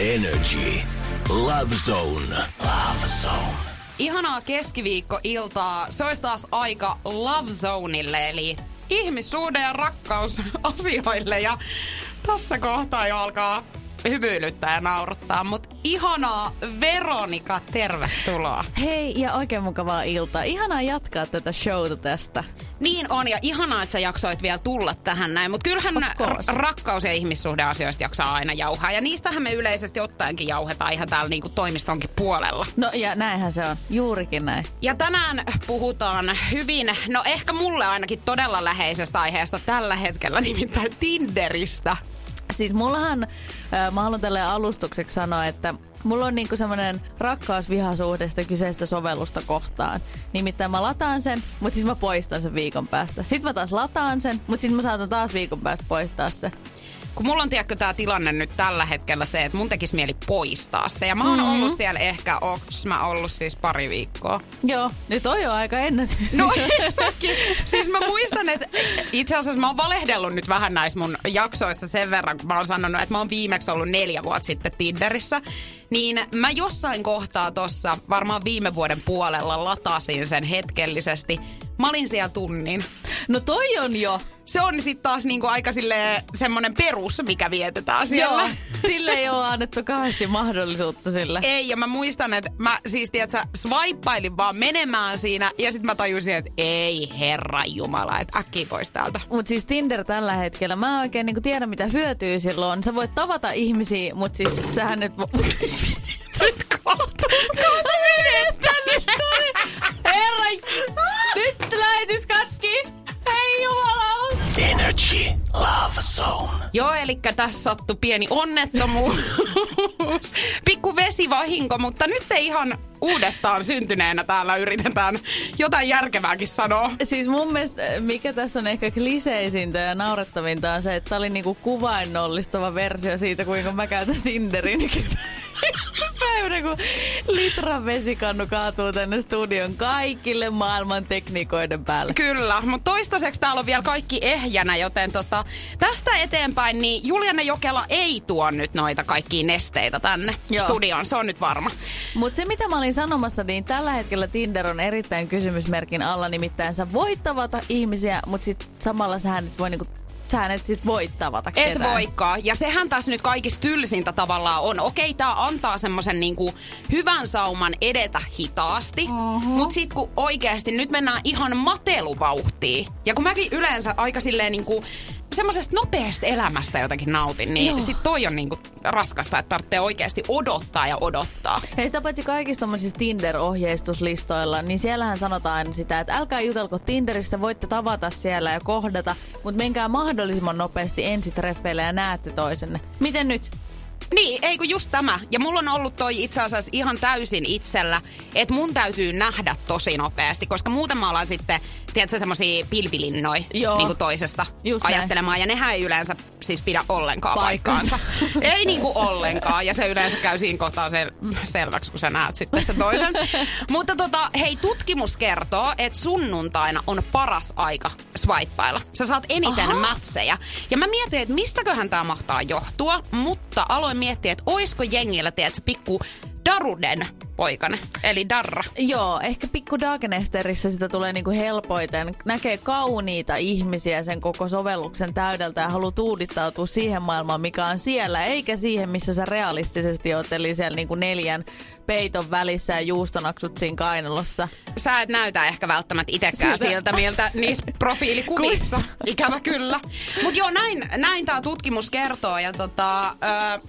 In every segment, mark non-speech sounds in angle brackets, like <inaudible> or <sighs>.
Energy. Love Zone. Love Zone. Ihanaa keskiviikkoiltaa. Se olisi taas aika Love Zoneille, eli ihmissuhde ja rakkaus <laughs> asioille. Ja tässä kohtaa jo alkaa hymyilyttää ja nauruttaa, mutta ihanaa Veronika, tervetuloa. Hei ja oikein mukavaa iltaa. Ihanaa jatkaa tätä showta tästä. Niin on, ja ihanaa, että sä jaksoit vielä tulla tähän näin. Mutta kyllähän r- rakkaus- ja ihmissuhdeasioista jaksaa aina jauhaa. Ja niistähän me yleisesti ottaenkin jauhetaan ihan täällä niinku toimistonkin puolella. No ja näinhän se on. Juurikin näin. Ja tänään puhutaan hyvin, no ehkä mulle ainakin todella läheisestä aiheesta tällä hetkellä, nimittäin Tinderistä. Siis mullahan, mä haluan tälle alustukseksi sanoa, että mulla on niinku semmoinen rakkaus-vihasuhdesta kyseistä sovellusta kohtaan. Nimittäin mä lataan sen, mutta siis mä poistan sen viikon päästä. Sitten mä taas lataan sen, mutta sitten mä saatan taas viikon päästä poistaa se kun mulla on tiedätkö tämä tilanne nyt tällä hetkellä se, että mun tekisi mieli poistaa se. Ja mä oon mm-hmm. ollut siellä ehkä, onks mä ollut siis pari viikkoa. Joo, nyt on jo aika ennätys. No <laughs> sekin. siis mä muistan, että itse asiassa mä oon valehdellut nyt vähän näissä mun jaksoissa sen verran, kun mä oon sanonut, että mä oon viimeksi ollut neljä vuotta sitten Tinderissä. Niin mä jossain kohtaa tossa, varmaan viime vuoden puolella latasin sen hetkellisesti. Mä olin siellä tunnin. No toi on jo se on sitten taas niinku aika sille semmoinen perus, mikä vietetään siellä. Joo, sille ei ole annettu kauheasti mahdollisuutta sille. Ei, ja mä muistan, että mä siis tiedätkö, swipeailin vaan menemään siinä, ja sitten mä tajusin, että ei herra jumala, että äkkiä pois täältä. Mut siis Tinder tällä hetkellä, mä oikein niinku tiedä mitä hyötyä silloin. Sä voit tavata ihmisiä, mut siis sähän nyt... Nyt kohta, kohta. Herra, nyt lähetys katki. Hei jumala. Energy Love Zone. Joo, eli tässä sattui pieni onnettomuus. Pikku vesivahinko, mutta nyt ei ihan uudestaan syntyneenä täällä yritetään jotain järkevääkin sanoa. Siis mun mielestä mikä tässä on ehkä kliseisintä ja naurettavinta on se, että tämä oli niinku kuvainnollistava versio siitä, kuinka mä käytän Tinderin päivänä, kun litran vesikannu kaatuu tänne studion kaikille maailman tekniikoiden päälle. Kyllä, mutta toistaiseksi täällä on vielä kaikki ehjänä, joten tota, tästä eteenpäin niin Julianne Jokela ei tuo nyt noita kaikkia nesteitä tänne Joo. studioon, se on nyt varma. Mutta se mitä mä olin sanomassa, niin tällä hetkellä Tinder on erittäin kysymysmerkin alla, nimittäin sä voit tavata ihmisiä, mutta sitten samalla sä nyt voi niinku sä et sit voi tavata Et ketään. voikaan. Ja sehän taas nyt kaikista tylsintä tavallaan on. Okei, tää antaa semmoisen niinku hyvän sauman edetä hitaasti. Uh-huh. Mut sit kun oikeasti nyt mennään ihan mateluvauhtiin. Ja kun mäkin yleensä aika silleen niinku semmoisesta nopeasta elämästä jotenkin nautin, niin Joo. sit toi on niinku raskasta, että tarvitsee oikeasti odottaa ja odottaa. Hei sitä paitsi kaikista Tinder-ohjeistuslistoilla, niin siellähän sanotaan sitä, että älkää jutelko Tinderistä, voitte tavata siellä ja kohdata, mutta menkää mahdollisimman nopeasti ensitreffeille ja näette toisenne. Miten nyt? Niin, ei kun just tämä. Ja mulla on ollut toi itse asiassa ihan täysin itsellä, että mun täytyy nähdä tosi nopeasti, koska muuten mä ollaan sitten, tiedätkö, semmosia pilvilinnoja niin kuin toisesta just ajattelemaan. Näin. Ja nehän ei yleensä siis pidä ollenkaan paikkaansa. ei niinku ollenkaan. Ja se yleensä käy siinä kohtaa sel- selväksi, kun sä näet sitten se toisen. <laughs> Mutta tota, hei, tutkimus kertoo, että sunnuntaina on paras aika swipeilla. Sä saat eniten Aha. mätsejä. Ja mä mietin, että mistäköhän tämä mahtaa johtua, mutta aloin miettiä, että oisko jengillä, tiedätkö, pikku Daruden poikane, eli Darra. Joo, ehkä pikku Dagenefterissä sitä tulee niinku helpoiten. Näkee kauniita ihmisiä sen koko sovelluksen täydeltä ja haluaa tuudittautua siihen maailmaan, mikä on siellä, eikä siihen, missä sä realistisesti oot, eli siellä niinku neljän peiton välissä ja juustonaksut siinä kainalossa. Sä et näytä ehkä välttämättä itsekään Siltä. siltä, miltä niissä <laughs> profiilikuvissa. Ikävä kyllä. Mutta joo, näin, näin tämä tutkimus kertoo. Ja tota, ö,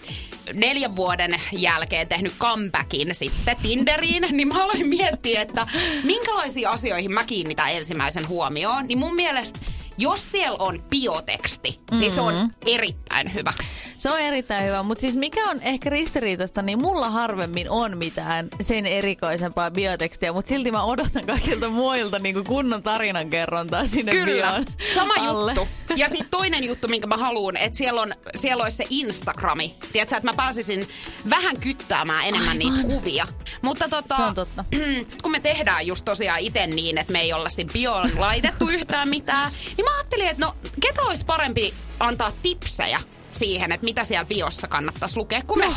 neljän vuoden jälkeen tehnyt comebackin sitten Tinderiin, niin mä aloin miettiä, että minkälaisiin asioihin mä kiinnitän ensimmäisen huomioon. Niin mun mielestä jos siellä on bioteksti, mm-hmm. niin se on mm-hmm. erittäin hyvä. Se on erittäin hyvä, mutta siis mikä on ehkä ristiriitasta, niin mulla harvemmin on mitään sen erikoisempaa biotekstiä, mutta silti mä odotan kaikilta muilta niin kuin kunnon tarinankerrontaa sinne Kyllä, bioon sama alle. juttu. Ja sitten toinen juttu, minkä mä haluan, että siellä, on, siellä olisi se Instagrami. Tiedätkö, että mä pääsisin vähän kyttäämään enemmän Aivan. niitä kuvia. Mutta tota, Se on totta. <clears throat> kun me tehdään just tosiaan itse niin, että me ei olla siinä bioon laitettu yhtään mitään, niin mä ajattelin, että no ketä olisi parempi antaa tipsejä siihen, että mitä siellä biossa kannattaisi lukea, kun me, No,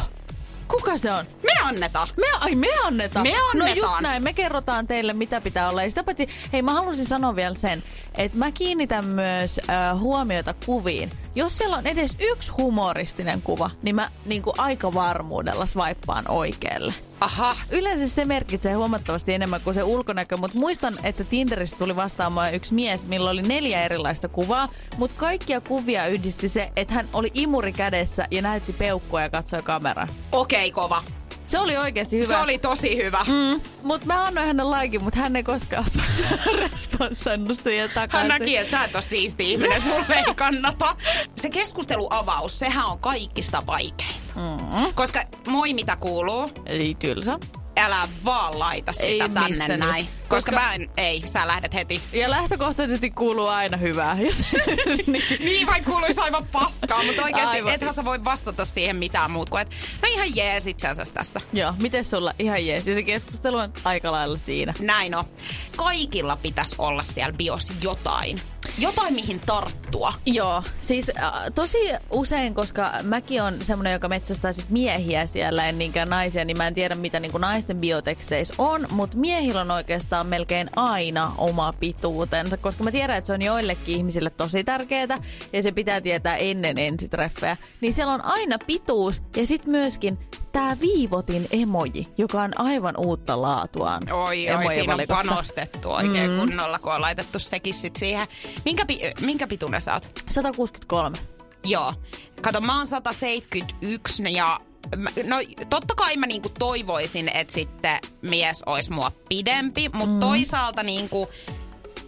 kuka se on? me annetaan. Me, ai me annetaan. Me No annetaan. just näin, me kerrotaan teille mitä pitää olla. Ja sitä paitsi, hei mä halusin sanoa vielä sen, että mä kiinnitän myös äh, huomiota kuviin. Jos siellä on edes yksi humoristinen kuva, niin mä niin kuin aika varmuudella swipaan oikealle. Aha, Yleensä se merkitsee huomattavasti enemmän kuin se ulkonäkö, mutta muistan, että Tinderissä tuli vastaamaan yksi mies, millä oli neljä erilaista kuvaa, mutta kaikkia kuvia yhdisti se, että hän oli imuri kädessä ja näytti peukkua ja katsoi kameraan. okei okay, kova. Se oli oikeasti hyvä. Se oli tosi hyvä. Mm, mutta mä annoin hänelle laikin, mutta hän ei koskaan <laughs> responssannut siihen takaisin. Hän näki, että sä et ole siisti ihminen, <laughs> sulle ei kannata. Se keskusteluavaus, sehän on kaikista vaikeinta. Mm. Koska moi mitä kuuluu, Eli tylsä. älä vaan laita sitä Ei tänne näin. nyt. Koska, Koska- mä en, ei, sä lähdet heti. Ja lähtökohtaisesti kuuluu aina hyvää. <laughs> niin. Niin, vaikka kuuluisi aivan paskaa, mutta oikeasti Aivan. ethän sä voi vastata siihen mitään muut kuin, että no ihan jees itse asiassa tässä. Joo, miten sulla ihan jees. Ja se keskustelu on aika lailla siinä. Näin on. Kaikilla pitäisi olla siellä bios jotain. Jotain, mihin tarttua. Joo, siis äh, tosi usein, koska mäkin on semmoinen, joka metsästää sit miehiä siellä, en niinkään naisia, niin mä en tiedä, mitä niinku naisten bioteksteissä on, mutta miehillä on oikeastaan melkein aina oma pituutensa, koska mä tiedän, että se on joillekin ihmisille tosi tärkeää, ja se pitää tietää ennen ensitreffejä. Niin siellä on aina pituus, ja sitten myöskin tämä viivotin emoji, joka on aivan uutta laatuaan. Oi, oi, siinä on panostettu oikein mm. kunnolla, kun on laitettu sekin sit siihen. Minkä, pi- minkä pituinen sä oot? 163. Joo. Kato, mä oon 171 ja no totta kai mä niinku toivoisin, että sitten mies olisi mua pidempi, mutta mm. toisaalta niinku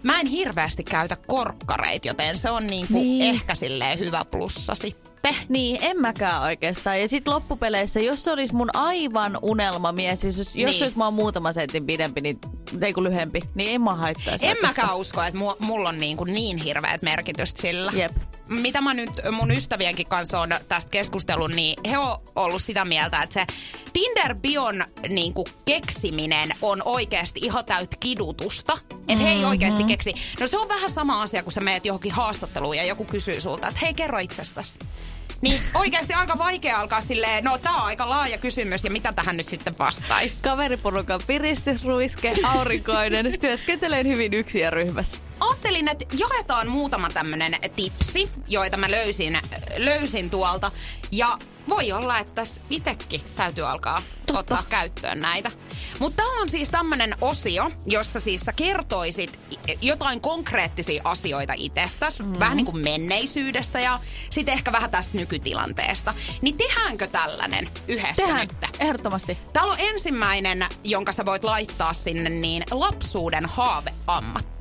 mä en hirveästi käytä korkkareita, joten se on niinku Niin. ehkä silleen hyvä plussa sitten. Niin, en mäkään oikeastaan. Ja sitten loppupeleissä, jos se olisi mun aivan unelmamies, siis jos, niin. jos se olisi mua muutama sentin pidempi, niin, ei kun lyhempi, niin en mä haittaisi. En mäkään usko, että mu- mulla on niin, kuin niin hirveät merkitystä sillä. Jep. Mitä mä nyt mun ystävienkin kanssa on tästä keskustellut, niin he on ollut sitä mieltä, että se Tinder-bion niin kuin keksiminen on oikeasti ihan täyt kidutusta. Että he ei Mm-hmm. oikeasti keksi. No se on vähän sama asia, kun sä meet johonkin haastatteluun ja joku kysyy sulta, että hei kerro itsestäsi. Niin oikeasti aika vaikea alkaa silleen, no tää on aika laaja kysymys ja mitä tähän nyt sitten vastaisi. Kaveriporukan piristysruiske, aurinkoinen, <laughs> työskentelen hyvin yksin ja ryhmässä. Ajattelin, että jaetaan muutama tämmönen tipsi, joita mä löysin, löysin tuolta. Ja voi olla, että tässä itekin täytyy alkaa Totta. ottaa käyttöön näitä. Mutta täällä on siis tämmönen osio, jossa siis sä kertoisit jotain konkreettisia asioita itsestäsi, mm. vähän niin kuin menneisyydestä ja sitten ehkä vähän tästä nykytilanteesta. Niin tehdäänkö tällainen yhdessä Tehdään, nyt? ehdottomasti. Täällä on ensimmäinen, jonka sä voit laittaa sinne, niin lapsuuden haaveammatti.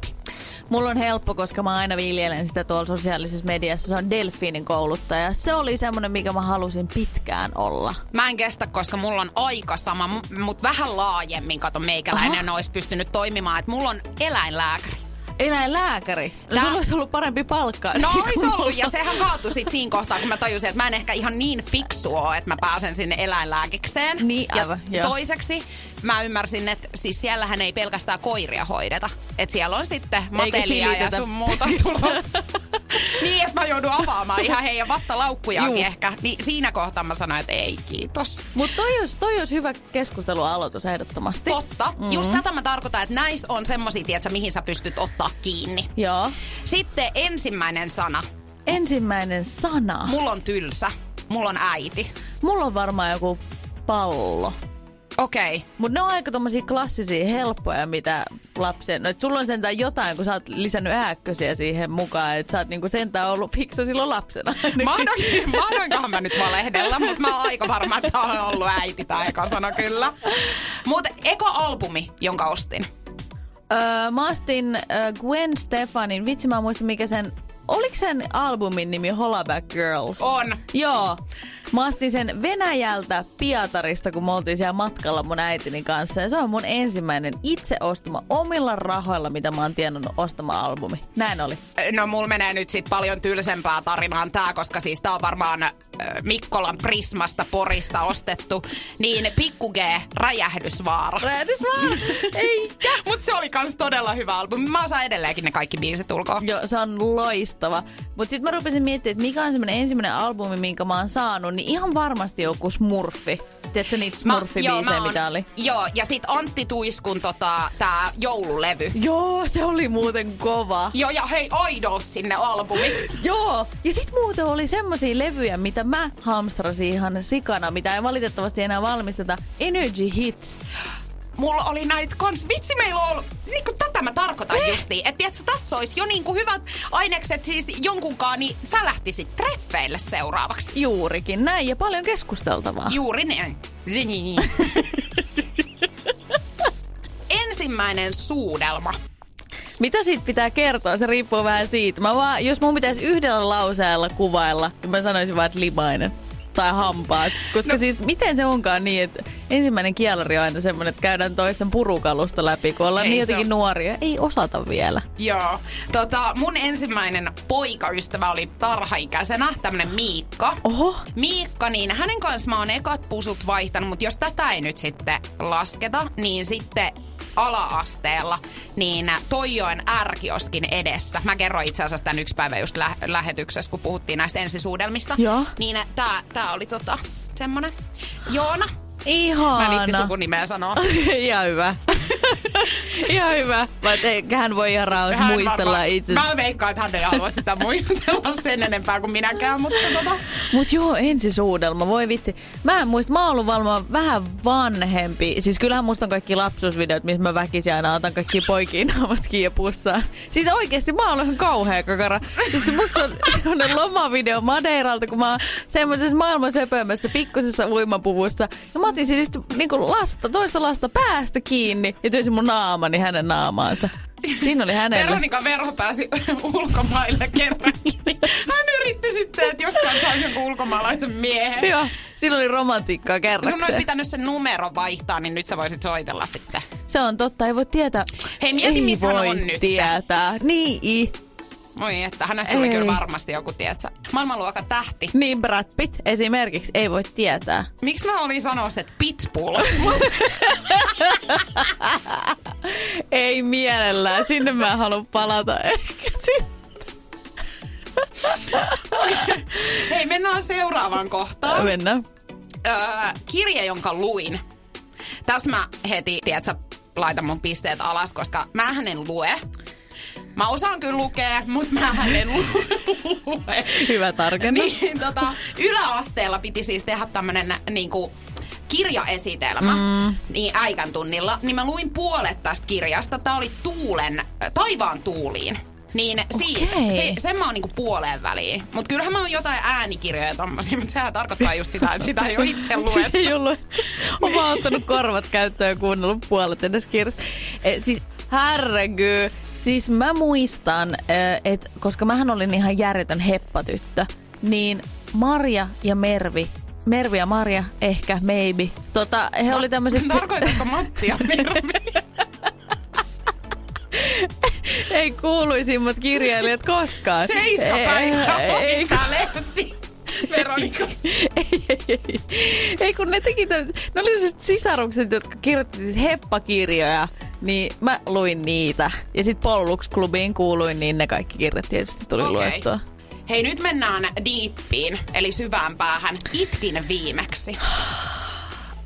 Mulla on helppo, koska mä aina viljelen sitä tuolla sosiaalisessa mediassa. Se on delfiinin kouluttaja. Se oli semmoinen, mikä mä halusin pitkään olla. Mä en kestä, koska mulla on aika sama, mutta vähän laajemmin, kato, meikäläinen Aha. olisi pystynyt toimimaan. Että mulla on eläinlääkäri. Enää lääkäri. No, Tää- sulla olisi ollut parempi palkka. No olisi ollut, ja sehän kaatui sit siinä kohtaa, kun mä tajusin, että mä en ehkä ihan niin fiksu ole, että mä pääsen sinne eläinlääkikseen. Niin, aivan, ja joo. toiseksi mä ymmärsin, että siis siellähän ei pelkästään koiria hoideta. Että siellä on sitten matelia ja sun muuta tulossa. <laughs> niin, että mä joudun avaamaan ihan heidän vattalaukkujaankin Juu. ehkä. Niin siinä kohtaa mä sanoin, että ei kiitos. Mutta toi olisi, toi olisi hyvä keskustelualoitus ehdottomasti. Totta. Mm-hmm. Just tätä mä tarkoitan, että näissä on semmosia, tiedätkö, mihin sä pystyt ottaa kiinni. Joo. Sitten ensimmäinen sana. Ensimmäinen sana. Mulla on tylsä. Mulla on äiti. Mulla on varmaan joku pallo. Okei. Okay. Mutta ne on aika tommosia klassisia, helppoja, mitä lapsen... No, et sulla on sentään jotain, kun sä oot lisännyt ääkkösiä siihen mukaan, että sä oot niinku sentään ollut fiksu silloin lapsena. <laughs> Mahdoin, mahdoinkohan mä nyt valehdella, mutta mä oon aika varma, että on ollut äiti tai eka sana kyllä. Mutta eka albumi, jonka ostin. öö, mä ostin Gwen Stefanin, vitsi mä en muista mikä sen oliko sen albumin nimi Hollaback Girls? On. Joo. Mä astin sen Venäjältä Pietarista, kun me oltiin siellä matkalla mun äitini kanssa. Ja se on mun ensimmäinen itse ostama omilla rahoilla, mitä mä oon tiennyt ostama albumi. Näin oli. No mulla menee nyt sit paljon tylsempää tarinaan tää, koska siis tää on varmaan äh, Mikkolan Prismasta Porista ostettu. Niin Pikku G, Räjähdysvaara. Räjähdysvaara. <laughs> Eikä. Mut se oli kans todella hyvä albumi. Mä osaan edelleenkin ne kaikki biisit ulkoa. Joo, se on loistava. Mut sit mä rupesin miettimään, että mikä on semmonen ensimmäinen albumi, minkä mä oon saanut, niin ihan varmasti joku Smurfi. Tiedätkö niitä Smurfi-biisejä, mitä oli? Joo, ja sit Antti Tuiskun tota, tää joululevy. Joo, se oli muuten kova. Joo, ja hei, Idols sinne albumi. <laughs> Joo, ja sit muuten oli semmosia levyjä, mitä mä hamstrasin ihan sikana, mitä ei valitettavasti enää valmisteta. Energy Hits mulla oli näitä kans, vitsi meillä on ollut, niinku tätä mä tarkoitan eh? justiin, että tiiätkö, tässä olisi jo niinku hyvät ainekset siis jonkunkaan, niin sä lähtisit treffeille seuraavaksi. Juurikin näin, ja paljon keskusteltavaa. Juuri näin. <laughs> Ensimmäinen suudelma. Mitä siitä pitää kertoa? Se riippuu vähän siitä. Mä vaan, jos mun pitäisi yhdellä lauseella kuvailla, niin mä sanoisin vaan, että limainen tai hampaat. Koska no. siis miten se onkaan niin, että ensimmäinen kielari on aina semmoinen, että käydään toisten purukalusta läpi, kun ollaan ei, niin jotenkin on... nuoria. Ei osata vielä. Joo. Tota, mun ensimmäinen poikaystävä oli tarhaikäisenä, tämmönen Miikka. Oho. Miikka, niin hänen kanssa mä oon ekat pusut vaihtanut, mutta jos tätä ei nyt sitten lasketa, niin sitten ala-asteella, niin Toijoen ärkioskin edessä. Mä kerroin itse asiassa tämän yksi päivä just lä- lähetyksessä, kun puhuttiin näistä ensisuudelmista. Joo. Niin tää, tää oli tota, semmonen Joona. Ihana. Mä en sukunimeä sanoa. <laughs> Ihan hyvä. <laughs> ihan hyvä. Vai hän voi ihan rauhassa muistella varmaan, itse. Mä veikkaan, että hän ei halua sitä muistella sen enempää kuin minäkään, mutta tota. Mut joo, ensisuudelma, voi vitsi. Mä en muista, mä oon ollut valma vähän vanhempi. Siis kyllähän muistan kaikki lapsuusvideot, missä mä väkisin aina otan kaikki poikiin naamasta kiipussaan. Siis oikeesti mä oon ihan kauhea kakara. Siis musta on sellainen lomavideo Madeiralta, kun mä oon semmoisessa maailman söpömässä pikkusessa uimapuvussa. Ja mä otin siis niinku lasta, toista lasta päästä kiinni ja työsin mun naamani hänen naamaansa. Siinä oli hänellä. Veronika Verho pääsi ulkomaille kerrankin. Hän yritti sitten, että jossain saisi joku ulkomaalaisen miehen. Joo, siinä oli romantiikkaa kerran. Sun olisi pitänyt sen numero vaihtaa, niin nyt sä voisit soitella sitten. Se on totta, ei voi tietää. Hei, mieti, missä hän on nyt. tietää. Niin. Moi, että hänestä tuli kyllä varmasti joku, tietsä, maailmanluokan tähti. Niin Brad Pitt esimerkiksi ei voi tietää. Miksi mä olin sanoa, että Pitbull? <laughs> ei mielellään, sinne mä haluan palata ehkä sitten. Hei, mennään seuraavaan kohtaan. Mennään. Öö, kirja, jonka luin. Tässä mä heti, tiedätkö, laitan mun pisteet alas, koska mä en lue. Mä osaan kyllä lukea, mutta mä en lue. Hyvä tarkennus. Niin, tota, yläasteella piti siis tehdä tämmönen niinku, kirjaesitelmä mm. niin äikän tunnilla, niin mä luin puolet tästä kirjasta. Tää oli Tuulen, Taivaan tuuliin. Niin si- se, sen mä oon niinku puoleen väliin. Mut kyllähän mä oon jotain äänikirjoja tommosia, mutta sehän tarkoittaa just sitä, että sitä ei ole itse <laughs> luettu. ei ollut. Oon vaan ottanut korvat käyttöön ja kuunnellut puolet edes kirjasta. E, siis herregud, Siis mä muistan, että koska mähän olin ihan järjetön heppatyttö, niin Marja ja Mervi Mervi ja Marja, ehkä, maybe. Tota, he Ma- oli tämmöiset... <laughs> Tarkoitatko Matti ja Mervi? ei kuuluisimmat kirjailijat koskaan. Seiska päivä ei, ei, lehti. Veronika. <laughs> ei, ei, ei. Ei kun ne teki, tämän, ne oli sellaiset sisarukset, jotka kirjoitti siis heppakirjoja. Niin mä luin niitä. Ja sit Pollux Klubiin kuuluin, niin ne kaikki kirjat tietysti tuli okay. luettua. Hei, nyt mennään deepiin, eli syvään päähän. Itkin viimeksi. <sighs>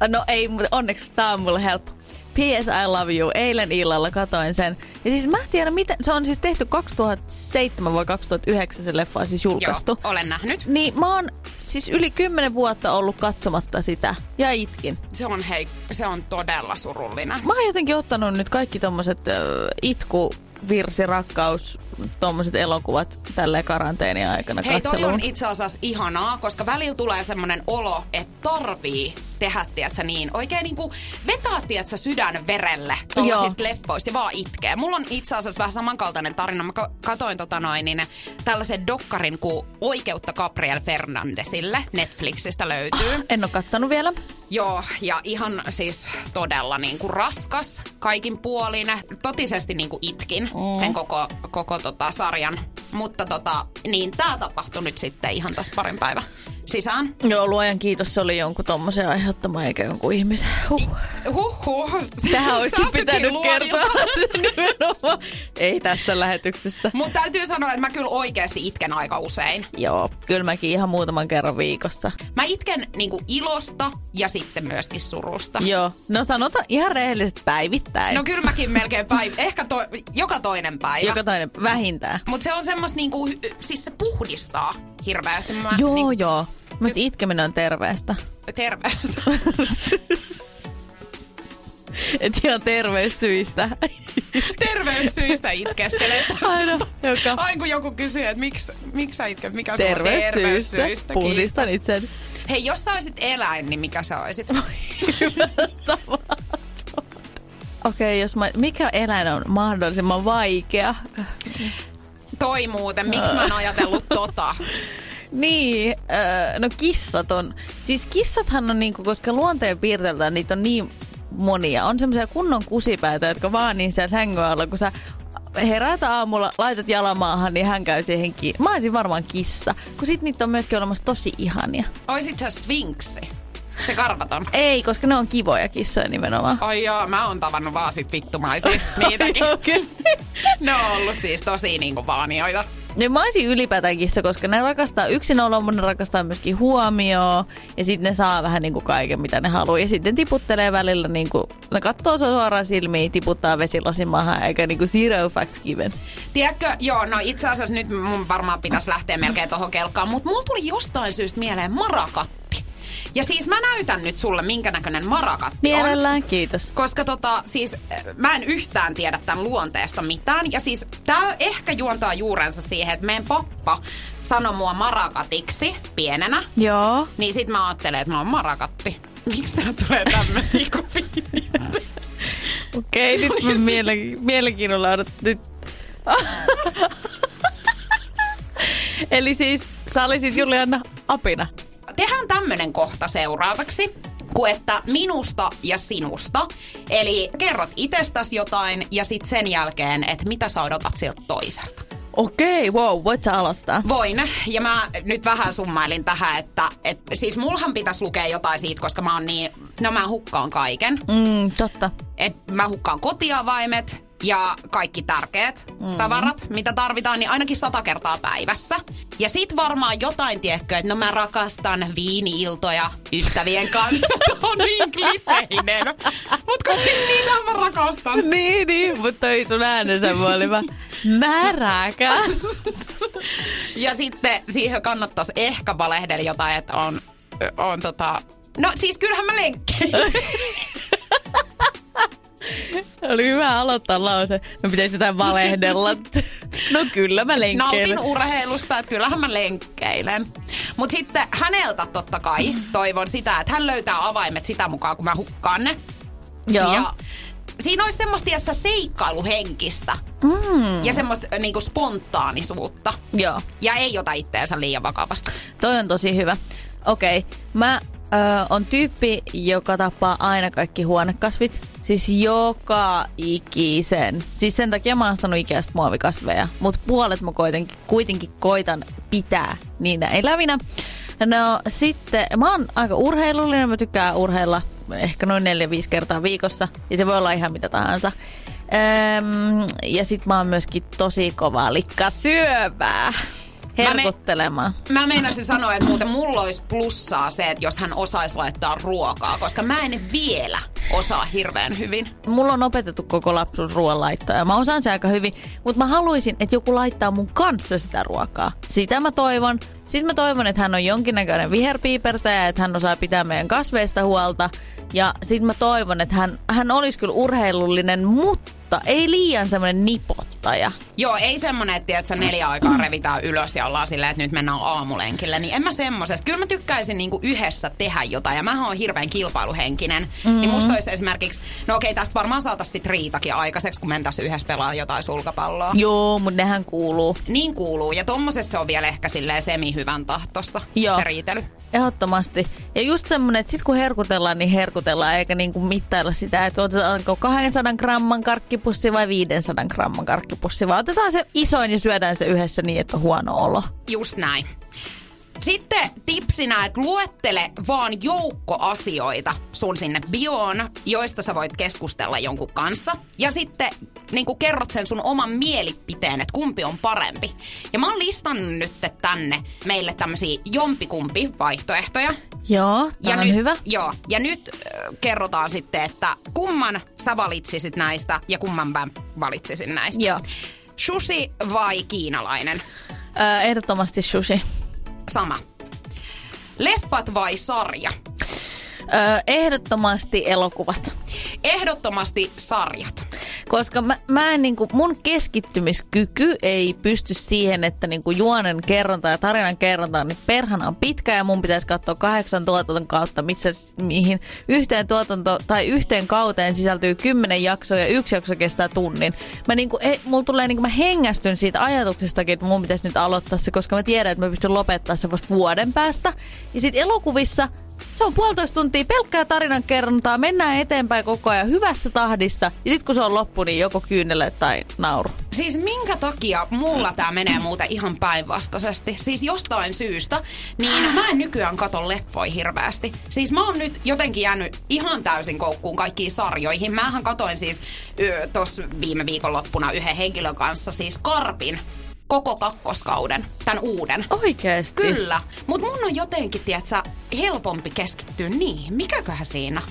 No ei, onneksi tää on mulle helppo. P.S. I Love You. Eilen illalla katoin sen. Ja siis mä en tiedä, miten... Se on siis tehty 2007 vai 2009 se leffa on siis julkaistu. Joo, olen nähnyt. Niin mä oon siis yli 10 vuotta ollut katsomatta sitä. Ja itkin. Se on hei, se on todella surullinen. Mä oon jotenkin ottanut nyt kaikki tommoset äh, itku virsi, rakkaus, tuommoiset elokuvat tälleen karanteeni aikana Hei, toi on itse asiassa ihanaa, koska välillä tulee semmoinen olo, että tarvii tehdä, tiedätkö, niin oikein niinku vetää, tiedätkö, sydän verelle tuollaisista leffoista ja vaan itkee. Mulla on itse asiassa vähän samankaltainen tarina. Mä ka- katoin tota noin, niin tällaisen dokkarin kuin Oikeutta Gabriel Fernandesille. Netflixistä löytyy. En ole kattonut vielä. Joo, ja ihan siis todella niin kuin raskas kaikin puolin. Totisesti niin kuin itkin mm. sen koko, koko tota sarjan. Mutta tota, niin tämä tapahtui nyt sitten ihan tässä parin päivän sisään. Joo, luojan kiitos, se oli jonkun tommosen aiheuttama eikä jonkun ihmisen. Huh. Huhhuh. Tähän <laughs> olisikin pitänyt kertoa. <laughs> Ei tässä lähetyksessä. Mutta täytyy sanoa, että mä kyllä oikeasti itken aika usein. Joo, kyllä mäkin ihan muutaman kerran viikossa. Mä itken niinku ilosta ja sitten myöskin surusta. Joo, no sanotaan ihan rehellisesti päivittäin. No kyllä mäkin melkein päivä, <laughs> ehkä to, joka toinen päivä. Joka toinen vähintään. Mutta se on semmoista niinku, siis se puhdistaa hirveästi. Mä, Joo, niinku, joo. Mielestäni itkeminen on terveestä. Terveestä. <laughs> Et ihan terveyssyistä. Terveyssyistä itkeskelet. Aina, joka Aina kun joku kysyy, että miksi, miksi sä itket, mikä se on terveyssyistä. terveyssyistä. Puhdistan itsen. Hei, jos sä olisit eläin, niin mikä sä olisit? <laughs> Okei, okay, jos mä, mikä eläin on mahdollisimman vaikea? Toi muuten, miksi mä en ajatellut tota? Niin, öö, no kissat on, siis kissathan on niinku, koska luonteen piirteiltään niitä on niin monia. On semmoisia kunnon kusipäitä, jotka vaan niin siellä sängyn alla, kun sä heräät aamulla, laitat jalamaahan, niin hän käy siihen kiinni. Mä olisin varmaan kissa, kun sit niitä on myöskin olemassa tosi ihania. Oisit sä sfinksi? Se karvaton. Ei, koska ne on kivoja kissoja nimenomaan. Ai joo, mä oon tavannut vaan sit vittumaisia niitäkin. <laughs> Ne on ollut siis tosi niinku vaanioita. Ja mä olisin ylipäätään kissa, koska ne rakastaa yksinoloa, mutta ne rakastaa myöskin huomioon. Ja sitten ne saa vähän niin kuin kaiken, mitä ne haluaa. Ja sitten tiputtelee välillä, niin kuin, ne katsoo sua suoraan silmiin, tiputtaa vesilasin maahan, eikä niin kuin zero facts given. Tiedätkö, joo, no itse asiassa nyt mun varmaan pitäisi lähteä melkein tohon kelkaan, mutta mulla tuli jostain syystä mieleen marakatti. Ja siis mä näytän nyt sulle, minkä näköinen marakatti on. Mielellään, kiitos. Koska tota, siis äh, mä en yhtään tiedä tämän luonteesta mitään. Ja siis tää ehkä juontaa juurensa siihen, että meidän pappa sanoi mua marakatiksi pienenä. Joo. Niin sit mä ajattelen, että mä oon marakatti. Miksi tää tulee tämmösiä <laughs> kuvia? Okei, nyt mä mielen, mielenkiinnolla odot nyt. <laughs> Eli siis sä olisit Juliana apina. Tehdään tämmönen kohta seuraavaksi kuin että minusta ja sinusta. Eli kerrot itsestäsi jotain ja sitten sen jälkeen, että mitä sä odotat siltä toiselta. Okei, wow, voit sä aloittaa? Voin. Ja mä nyt vähän summailin tähän, että et, siis mulhan pitäisi lukea jotain siitä, koska mä oon niin, no mä hukkaan kaiken. Mm, totta. Et mä hukkaan kotiavaimet ja kaikki tärkeät mm. tavarat, mitä tarvitaan, niin ainakin sata kertaa päivässä. Ja sit varmaan jotain, tiedätkö, että no mä rakastan viini-iltoja ystävien kanssa. <laughs> On niin kliseinen. Mut kun siis niitä mä rakastan. Niin, niin, mutta toi sun äänensä oli mä märäkä. <laughs> Ja sitten siihen kannattaisi ehkä valehdella jotain, että on, on tota... No siis kyllähän mä lenkkeilen. <laughs> Oli hyvä aloittaa lause. No pitäisi jotain valehdella. No kyllä mä lenkkeilen. Nautin urheilusta, että kyllähän mä lenkkeilen. Mutta sitten häneltä totta kai toivon sitä, että hän löytää avaimet sitä mukaan, kun mä hukkaan ne. Joo. Ja siinä olisi semmoista tiedätkö, seikkailuhenkistä mm. ja semmoista niinku spontaanisuutta. Joo. Ja ei ota itteensä liian vakavasti. Toi on tosi hyvä. Okei, okay. mä ö, on tyyppi, joka tappaa aina kaikki huonekasvit. Siis joka ikisen. Siis sen takia mä oon ostanut muovikasveja. Mutta puolet mä kuitenkin, kuitenkin koitan pitää niinä elävinä. No sitten, mä oon aika urheilullinen, mä tykkään urheilla ehkä noin 4-5 kertaa viikossa. Ja se voi olla ihan mitä tahansa. Öm, ja sit mä oon myöskin tosi kova likka syövää. Herkuttelemaan. Mä meinasin sanoa, että muuten mulla olisi plussaa se, että jos hän osaisi laittaa ruokaa, koska mä en vielä osaa hirveän hyvin. Mulla on opetettu koko lapsuus ruoanlaittoa ja mä osaan se aika hyvin, mutta mä haluaisin, että joku laittaa mun kanssa sitä ruokaa. Sitä mä toivon. Sitten mä toivon, että hän on jonkinnäköinen viherpiipertäjä, että hän osaa pitää meidän kasveista huolta. Ja sitten mä toivon, että hän, hän olisi kyllä urheilullinen, mutta ei liian semmoinen nipot. kannattaja. Joo, ei semmonen, että tiedät, sä neljä aikaa revitään ylös ja ollaan silleen, että nyt mennään aamulenkille. Niin en mä semmosesta. Kyllä mä tykkäisin niinku yhdessä tehdä jotain. Ja mä oon hirveän kilpailuhenkinen. Mm-hmm. Niin musta olisi esimerkiksi, no okei, tästä varmaan saataisiin sit riitakin aikaiseksi, kun mentäisiin yhdessä pelaa jotain sulkapalloa. Joo, mutta nehän kuuluu. Niin kuuluu. Ja tommosessa on vielä ehkä silleen semi-hyvän tahtosta Joo. se riitely. Ehdottomasti. Ja just semmonen, että sit kun herkutellaan, niin herkutellaan, eikä niinku mittailla sitä, että otetaanko 200 gramman karkkipussi vai 500 gramman karkkipussi, vaan otetaan se isoin ja syödään se yhdessä niin, että on huono olo. Just näin. Sitten tipsinä, että luettele vaan joukko asioita sun sinne bioon, joista sä voit keskustella jonkun kanssa. Ja sitten niin kerrot sen sun oman mielipiteen, että kumpi on parempi. Ja mä oon listannut nyt tänne meille tämmöisiä jompikumpi vaihtoehtoja. Joo, Ja on nyt, hyvä. Joo, ja nyt äh, kerrotaan sitten, että kumman sä valitsisit näistä ja kumman mä valitsisin näistä. Joo. Sushi vai kiinalainen? Öö, ehdottomasti sushi. Sama. Leffat vai sarja? Öö, ehdottomasti elokuvat. Ehdottomasti sarjat. Koska mä, mä en niinku, mun keskittymiskyky ei pysty siihen, että niinku juonen kerronta ja tarinan kerronta on niin perhana on pitkä ja mun pitäisi katsoa kahdeksan tuotanton kautta, missä, mihin yhteen tuotanto tai yhteen kauteen sisältyy kymmenen jaksoa ja yksi jakso kestää tunnin. Mä niinku, ei, mulla tulee niinku, mä hengästyn siitä ajatuksestakin, että mun pitäisi nyt aloittaa se, koska mä tiedän, että mä pystyn lopettaa se vasta vuoden päästä. Ja sit elokuvissa se on puolitoista tuntia pelkkää tarinan kerrontaa, mennään eteenpäin koko ajan hyvässä tahdissa. Ja sitten kun se on loppu, niin joko kyynele tai nauru. Siis minkä takia mulla tää menee muuten ihan päinvastaisesti? Siis jostain syystä, niin mä en nykyään kato leffoi hirveästi. Siis mä oon nyt jotenkin jäänyt ihan täysin koukkuun kaikkiin sarjoihin. Mähän katoin siis tuossa viime viikonloppuna yhden henkilön kanssa siis Karpin koko kakkoskauden, tämän uuden. Oikeesti? Kyllä, mutta mun on jotenkin, tiedätkö, helpompi keskittyä niihin. Mikäköhän siinä?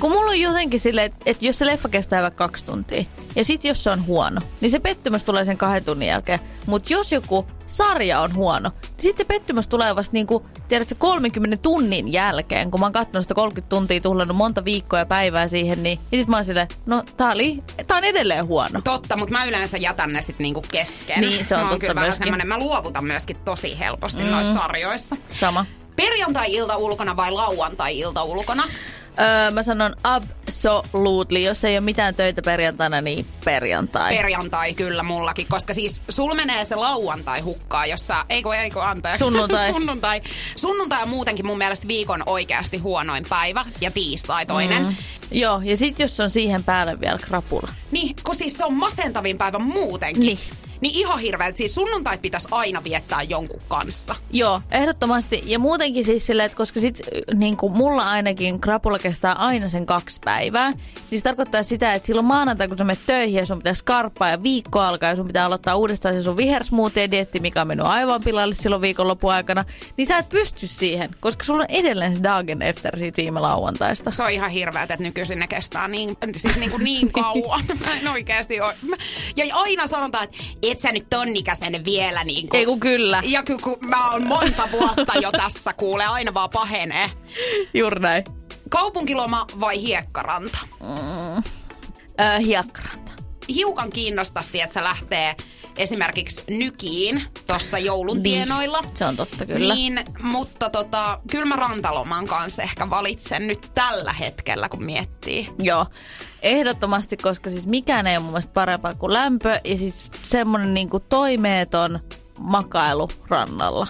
Kun mulla on jotenkin silleen, että, että jos se leffa kestää vaikka kaksi tuntia, ja sit jos se on huono, niin se pettymys tulee sen kahden tunnin jälkeen. Mutta jos joku sarja on huono, niin sit se pettymys tulee vasta niinku, tiedätkö, 30 tunnin jälkeen, kun mä oon katsonut sitä 30 tuntia, tuhlannut monta viikkoa ja päivää siihen, niin ja sit mä oon silleen, no tää, oli, tää on edelleen huono. Totta, mutta mä yleensä jätän ne sitten niinku kesken. Niin, se on mä totta kyllä myöskin. mä luovutan myöskin tosi helposti mm. noissa sarjoissa. Sama. Perjantai-ilta ulkona vai lauantai-ilta ulkona? Öö, mä sanon absolutely. Jos ei ole mitään töitä perjantaina, niin perjantai. Perjantai kyllä mullakin, koska siis sul menee se lauantai hukkaa, jossa, eikö, eikö, anteeksi. Sunnuntai. <laughs> sunnuntai. Sunnuntai on muutenkin mun mielestä viikon oikeasti huonoin päivä ja tiistai toinen. Mm. Joo, ja sit jos on siihen päälle vielä krapula. Niin, kun siis se on masentavin päivä muutenkin. Niin. Niin ihan hirveä, siis sunnuntait pitäisi aina viettää jonkun kanssa. Joo, ehdottomasti. Ja muutenkin siis silleen, että koska sit niin kuin mulla ainakin krapula kestää aina sen kaksi päivää, niin se tarkoittaa sitä, että silloin maanantai, kun sä menet töihin ja sun pitää skarppaa ja viikko alkaa ja sun pitää aloittaa uudestaan se sun vihersmoothie-dietti, mikä on mennyt aivan pilalle silloin viikonlopun aikana, niin sä et pysty siihen, koska sulla on edelleen se dagen efter siitä viime lauantaista. Se on ihan hirveä, että nykyisin ne kestää niin, siis niin, kuin <laughs> niin kauan. Mä en oikeasti ole. Ja aina sanotaan, että et sä nyt ton ikäisen vielä niin kuin. Ei kun kyllä. Ja kun, kun mä oon monta vuotta jo tässä, kuule, aina vaan pahenee. Juuri näin. Kaupunkiloma vai hiekkaranta? Öö, hiekkaranta. Hiukan kiinnostaisi, että se lähtee esimerkiksi nykiin tuossa joulun tienoilla. Se on totta kyllä. Niin, mutta tota, kyllä mä rantaloman kanssa ehkä valitsen nyt tällä hetkellä, kun miettii. Joo, ehdottomasti, koska siis mikään ei ole mun mielestä parempaa kuin lämpö ja siis semmonen niinku toimeeton makailu rannalla.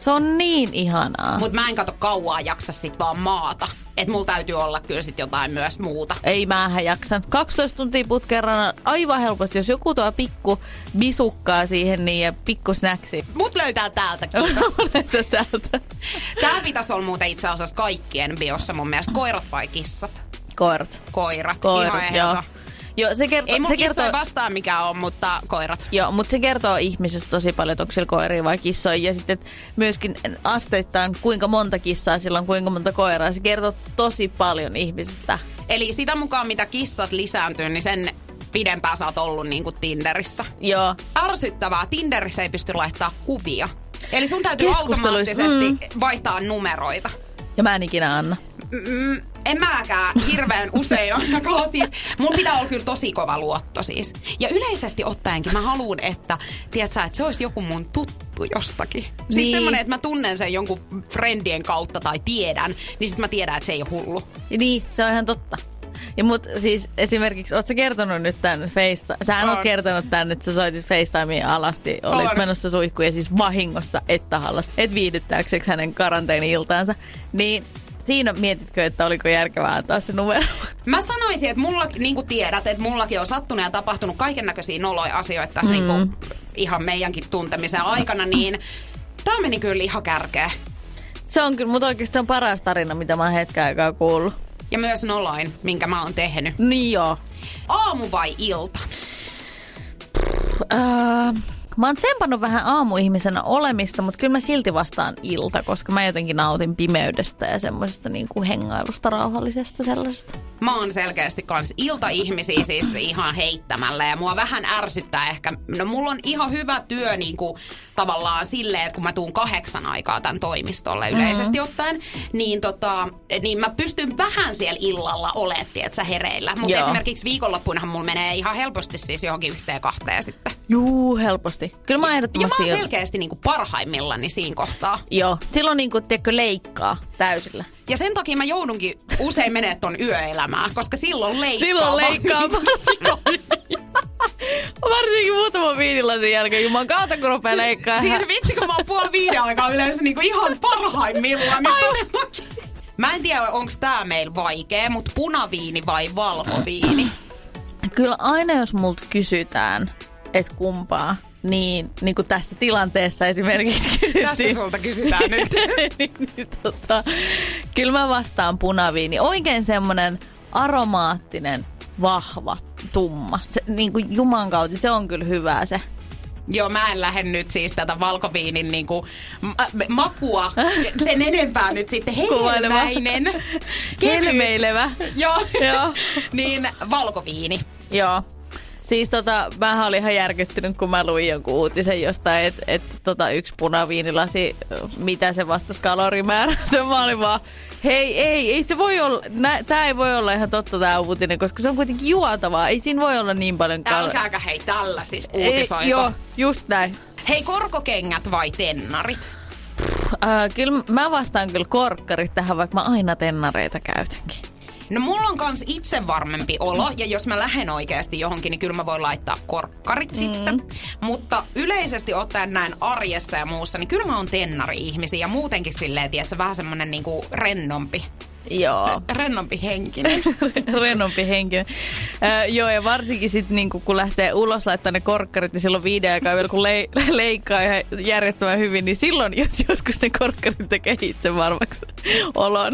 Se on niin ihanaa. Mutta mä en kato kauaa jaksa sit vaan maata. Et mulla täytyy olla kyllä sit jotain myös muuta. Ei mähän jaksan. 12 tuntia putkeen rannalla aivan helposti. Jos joku tuo pikku bisukkaa siihen niin ja pikku snacksi. Mut löytää täältä, <laughs> kiitos. Olette täältä. Tää pitäisi olla muuten itse asiassa kaikkien biossa mun mielestä. Koirat vai kissat? Koirat. Koirat. Koirat, Ihan joo. Joo, se kertoo, Ei mun se kertoo, vastaan mikä on, mutta koirat. Joo, mutta se kertoo ihmisestä tosi paljon, että onko sillä koiria vai kissoja. Ja sitten myöskin asteittain, kuinka monta kissaa sillä on, kuinka monta koiraa. Se kertoo tosi paljon ihmisestä. Eli sitä mukaan mitä kissat lisääntyy, niin sen pidempään sä oot ollut niin kuin Tinderissä. Joo, Ärsyttävää, Tinderissä ei pysty laittaa kuvia. Eli sun täytyy automaattisesti vaihtaa numeroita. ja mä en ikinä anna. Mm, en mäkään hirveän usein ainakaan. Siis, mun pitää olla kyllä tosi kova luotto siis. Ja yleisesti ottaenkin mä haluan, että, tiedätkö, että se olisi joku mun tuttu jostakin. Siis Niin. semmoinen, että mä tunnen sen jonkun friendien kautta tai tiedän, niin sitten mä tiedän, että se ei ole hullu. Niin, se on ihan totta. Ja mut siis esimerkiksi, ootko sä kertonut nyt tän FaceTime? Sä On. oot kertonut tän, että sä soitit FaceTimeen alasti, olit On. menossa suihkuun ja siis vahingossa et tahallasta, et viihdyttääkseksi hänen karanteeni-iltaansa. Niin siinä mietitkö, että oliko järkevää antaa se numero? Mä sanoisin, että mulla, niin kuin tiedät, että mullakin on sattunut ja tapahtunut kaiken näköisiä noloja asioita tässä mm. niin kuin, ihan meidänkin tuntemisen aikana, niin tämä meni kyllä ihan kärkeä. Se on kyllä, mutta oikeasti se on paras tarina, mitä mä oon hetken aikaa kuullut. Ja myös noloin, minkä mä oon tehnyt. Niin joo. Aamu vai ilta? Öö, mä oon tsempannut vähän aamuihmisenä olemista, mutta kyllä mä silti vastaan ilta, koska mä jotenkin nautin pimeydestä ja semmoisesta niin kuin hengailusta, rauhallisesta sellaisesta. Mä oon selkeästi kans iltaihmisiä siis ihan heittämällä ja mua vähän ärsyttää ehkä. No mulla on ihan hyvä työ niin kuin, tavallaan silleen, että kun mä tuun kahdeksan aikaa tämän toimistolle yleisesti ottaen, niin, tota, niin mä pystyn vähän siellä illalla että sä hereillä. Mutta esimerkiksi viikonloppuinahan mulla menee ihan helposti siis johonkin yhteen kahteen sitten. Juu, helposti. Kyllä mä oon Ja mä ehdottomasti... oon selkeästi niin kuin parhaimmillani siinä kohtaa. Joo, silloin niin kuin, tiedätkö, leikkaa täysillä. Ja sen takia mä joudunkin usein menee ton yöelämään, koska silloin leikkaa. Silloin leikkaa <laughs> Varsinkin muutaman viinilasin jälkeen, juman kautta kun rupeaa leikkaa. Siis vitsi, kun mä oon puoli viiden aikaa yleensä niinku ihan parhaimmillaan. Niin. Mä en tiedä, onko tää meillä vaikea, mutta punaviini vai valkoviini? Kyllä aina jos multa kysytään, että kumpaa, niin, niin kuin tässä tilanteessa esimerkiksi kysyttiin. Tässä sulta kysytään nyt. <laughs> niin, niin, tota, kyllä mä vastaan punaviini. Oikein semmonen aromaattinen, vahva, tumma. Se, niin kuin Juman kautta, se on kyllä hyvää se. Joo, mä en lähde nyt siis tätä valkoviinin niinku ma- makua sen enempää nyt sitten <laughs> hedelmäinen. <laughs> Helmeilevä. Joo. Joo. niin valkoviini. Joo. Siis tota, mä olin ihan järkyttynyt, kun mä luin jonkun uutisen jostain, että et, tota, yksi punaviinilasi, mitä se vastasi kalorimäärä. Mä olin vaan, hei, ei, ei se voi olla, nä, tää ei voi olla ihan totta tää uutinen, koska se on kuitenkin juotavaa. Ei siinä voi olla niin paljon kaloreita. Älkääkä hei tällaisista uutisoiko. Joo, just näin. Hei, korkokengät vai tennarit? Äh, kyllä mä vastaan kyllä korkkarit tähän, vaikka mä aina tennareita käytänkin. No mulla on kans itse varmempi olo, ja jos mä lähden oikeasti johonkin, niin kyllä mä voin laittaa korkkarit mm. sitten. Mutta yleisesti ottaen näin arjessa ja muussa, niin kyllä mä oon tennari-ihmisiä, ja muutenkin silleen, tiedätkö, vähän semmonen niinku rennompi, Joo. rennompi henkinen. <laughs> rennompi henkinen. Öö, joo, ja varsinkin sitten niinku, kun lähtee ulos laittaa ne korkkarit, niin silloin viiden aikaa vielä kun le- leikkaa ihan järjettömän hyvin, niin silloin, jos joskus ne korkkarit tekee itse varmaksi olon.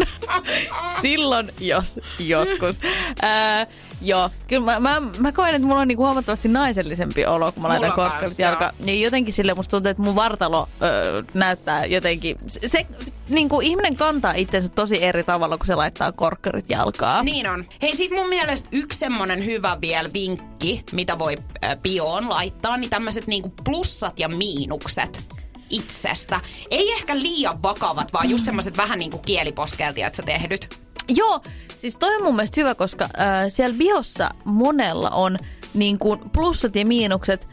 <laughs> silloin, jos joskus. Öö, joo, kyllä mä, mä, mä koen, että mulla on niinku huomattavasti naisellisempi olo, kun mä laitan korkkarit jalkaan. Niin jotenkin sille musta tuntuu, että mun vartalo öö, näyttää jotenkin... Se, se niin kuin ihminen kantaa itsensä tosi eri tavalla, kun se laittaa korkkarit jalkaan. Niin on. Hei, sit mun mielestä yksi semmonen hyvä vielä vinkki, mitä voi äh, bioon laittaa, niin tämmöiset niinku plussat ja miinukset itsestä. Ei ehkä liian vakavat, vaan just semmoiset vähän niinku kieliposkelti, että sä tehdyt. Joo, siis toi on mun mielestä hyvä, koska äh, siellä biossa monella on niin kuin plussat ja miinukset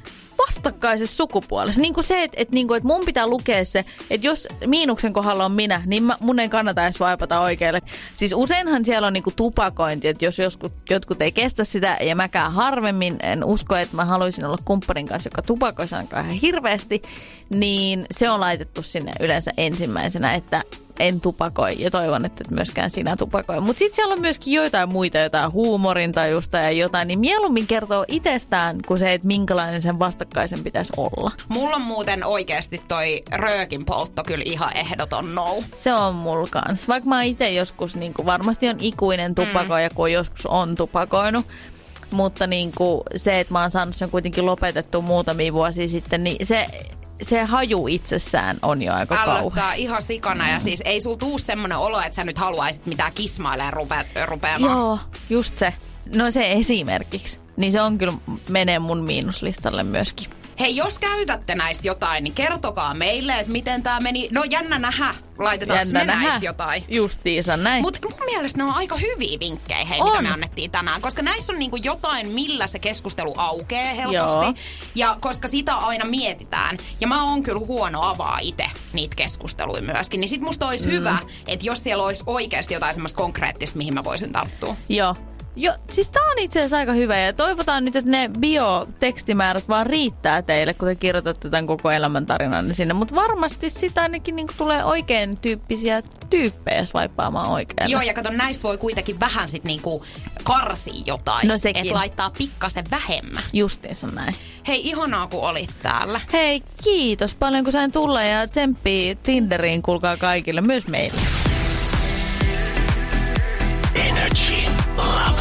vastakkaisessa sukupuolessa. Niin kuin se, että et, niin kuin, et mun pitää lukea se, että jos miinuksen kohdalla on minä, niin mä, mun ei kannata edes vaipata oikealle. Siis useinhan siellä on niin kuin tupakointi, että jos joskus, jotkut ei kestä sitä ja mäkään harvemmin, en usko, että mä haluaisin olla kumppanin kanssa, joka tupakoisi ihan hirveästi, niin se on laitettu sinne yleensä ensimmäisenä, että en tupakoi ja toivon, että et myöskään sinä tupakoi. Mutta sitten siellä on myöskin joitain muita, jotain huumorintajusta ja jotain, niin mieluummin kertoo itsestään kuin se, että minkälainen sen vastakkaisen pitäisi olla. Mulla on muuten oikeasti toi röökin poltto kyllä ihan ehdoton no. Se on mulla kanssa. Vaikka mä itse joskus, niin kuin, varmasti on ikuinen tupakoija, mm. kun joskus on tupakoinut. Mutta niin kuin, se, että mä oon saanut sen kuitenkin lopetettua muutamia vuosia sitten, niin se, se haju itsessään on jo aika kauhea. Ällöttää ihan sikana ja siis ei sul tuu semmonen olo, että sä nyt haluaisit mitään kismailemaan rupe- rupeamaan. Joo, just se. No se esimerkiksi. Niin se on kyllä, menee mun miinuslistalle myöskin. Hei, jos käytätte näistä jotain, niin kertokaa meille, että miten tämä meni. No jännä nähdä, laitetaanko Jännä me nähdä. näistä jotain. Justiinsa näin. Mutta mun mielestä ne on aika hyviä vinkkejä, hei, On. mitä me annettiin tänään. Koska näissä on niinku jotain, millä se keskustelu aukeaa helposti. Joo. Ja koska sitä aina mietitään. Ja mä oon kyllä huono avaa itse niitä keskusteluja myöskin. Niin sit musta olisi mm. hyvä, että jos siellä olisi oikeasti jotain semmoista konkreettista, mihin mä voisin tarttua. Joo. Jo, siis tää on itse asiassa aika hyvä ja toivotaan nyt, että ne biotekstimäärät vaan riittää teille, kun te kirjoitatte tämän koko elämäntarinanne sinne. Mutta varmasti sitä ainakin niinku tulee oikein tyyppisiä tyyppejä swipaamaan oikein. Joo, ja kato, näistä voi kuitenkin vähän sit niinku karsia jotain. No sekin. Että laittaa pikkasen vähemmän. Justiinsa näin. Hei, ihanaa kun olit täällä. Hei, kiitos paljon kun sain tulla ja tsemppii Tinderiin, kuulkaa kaikille, myös meille. Energy Love.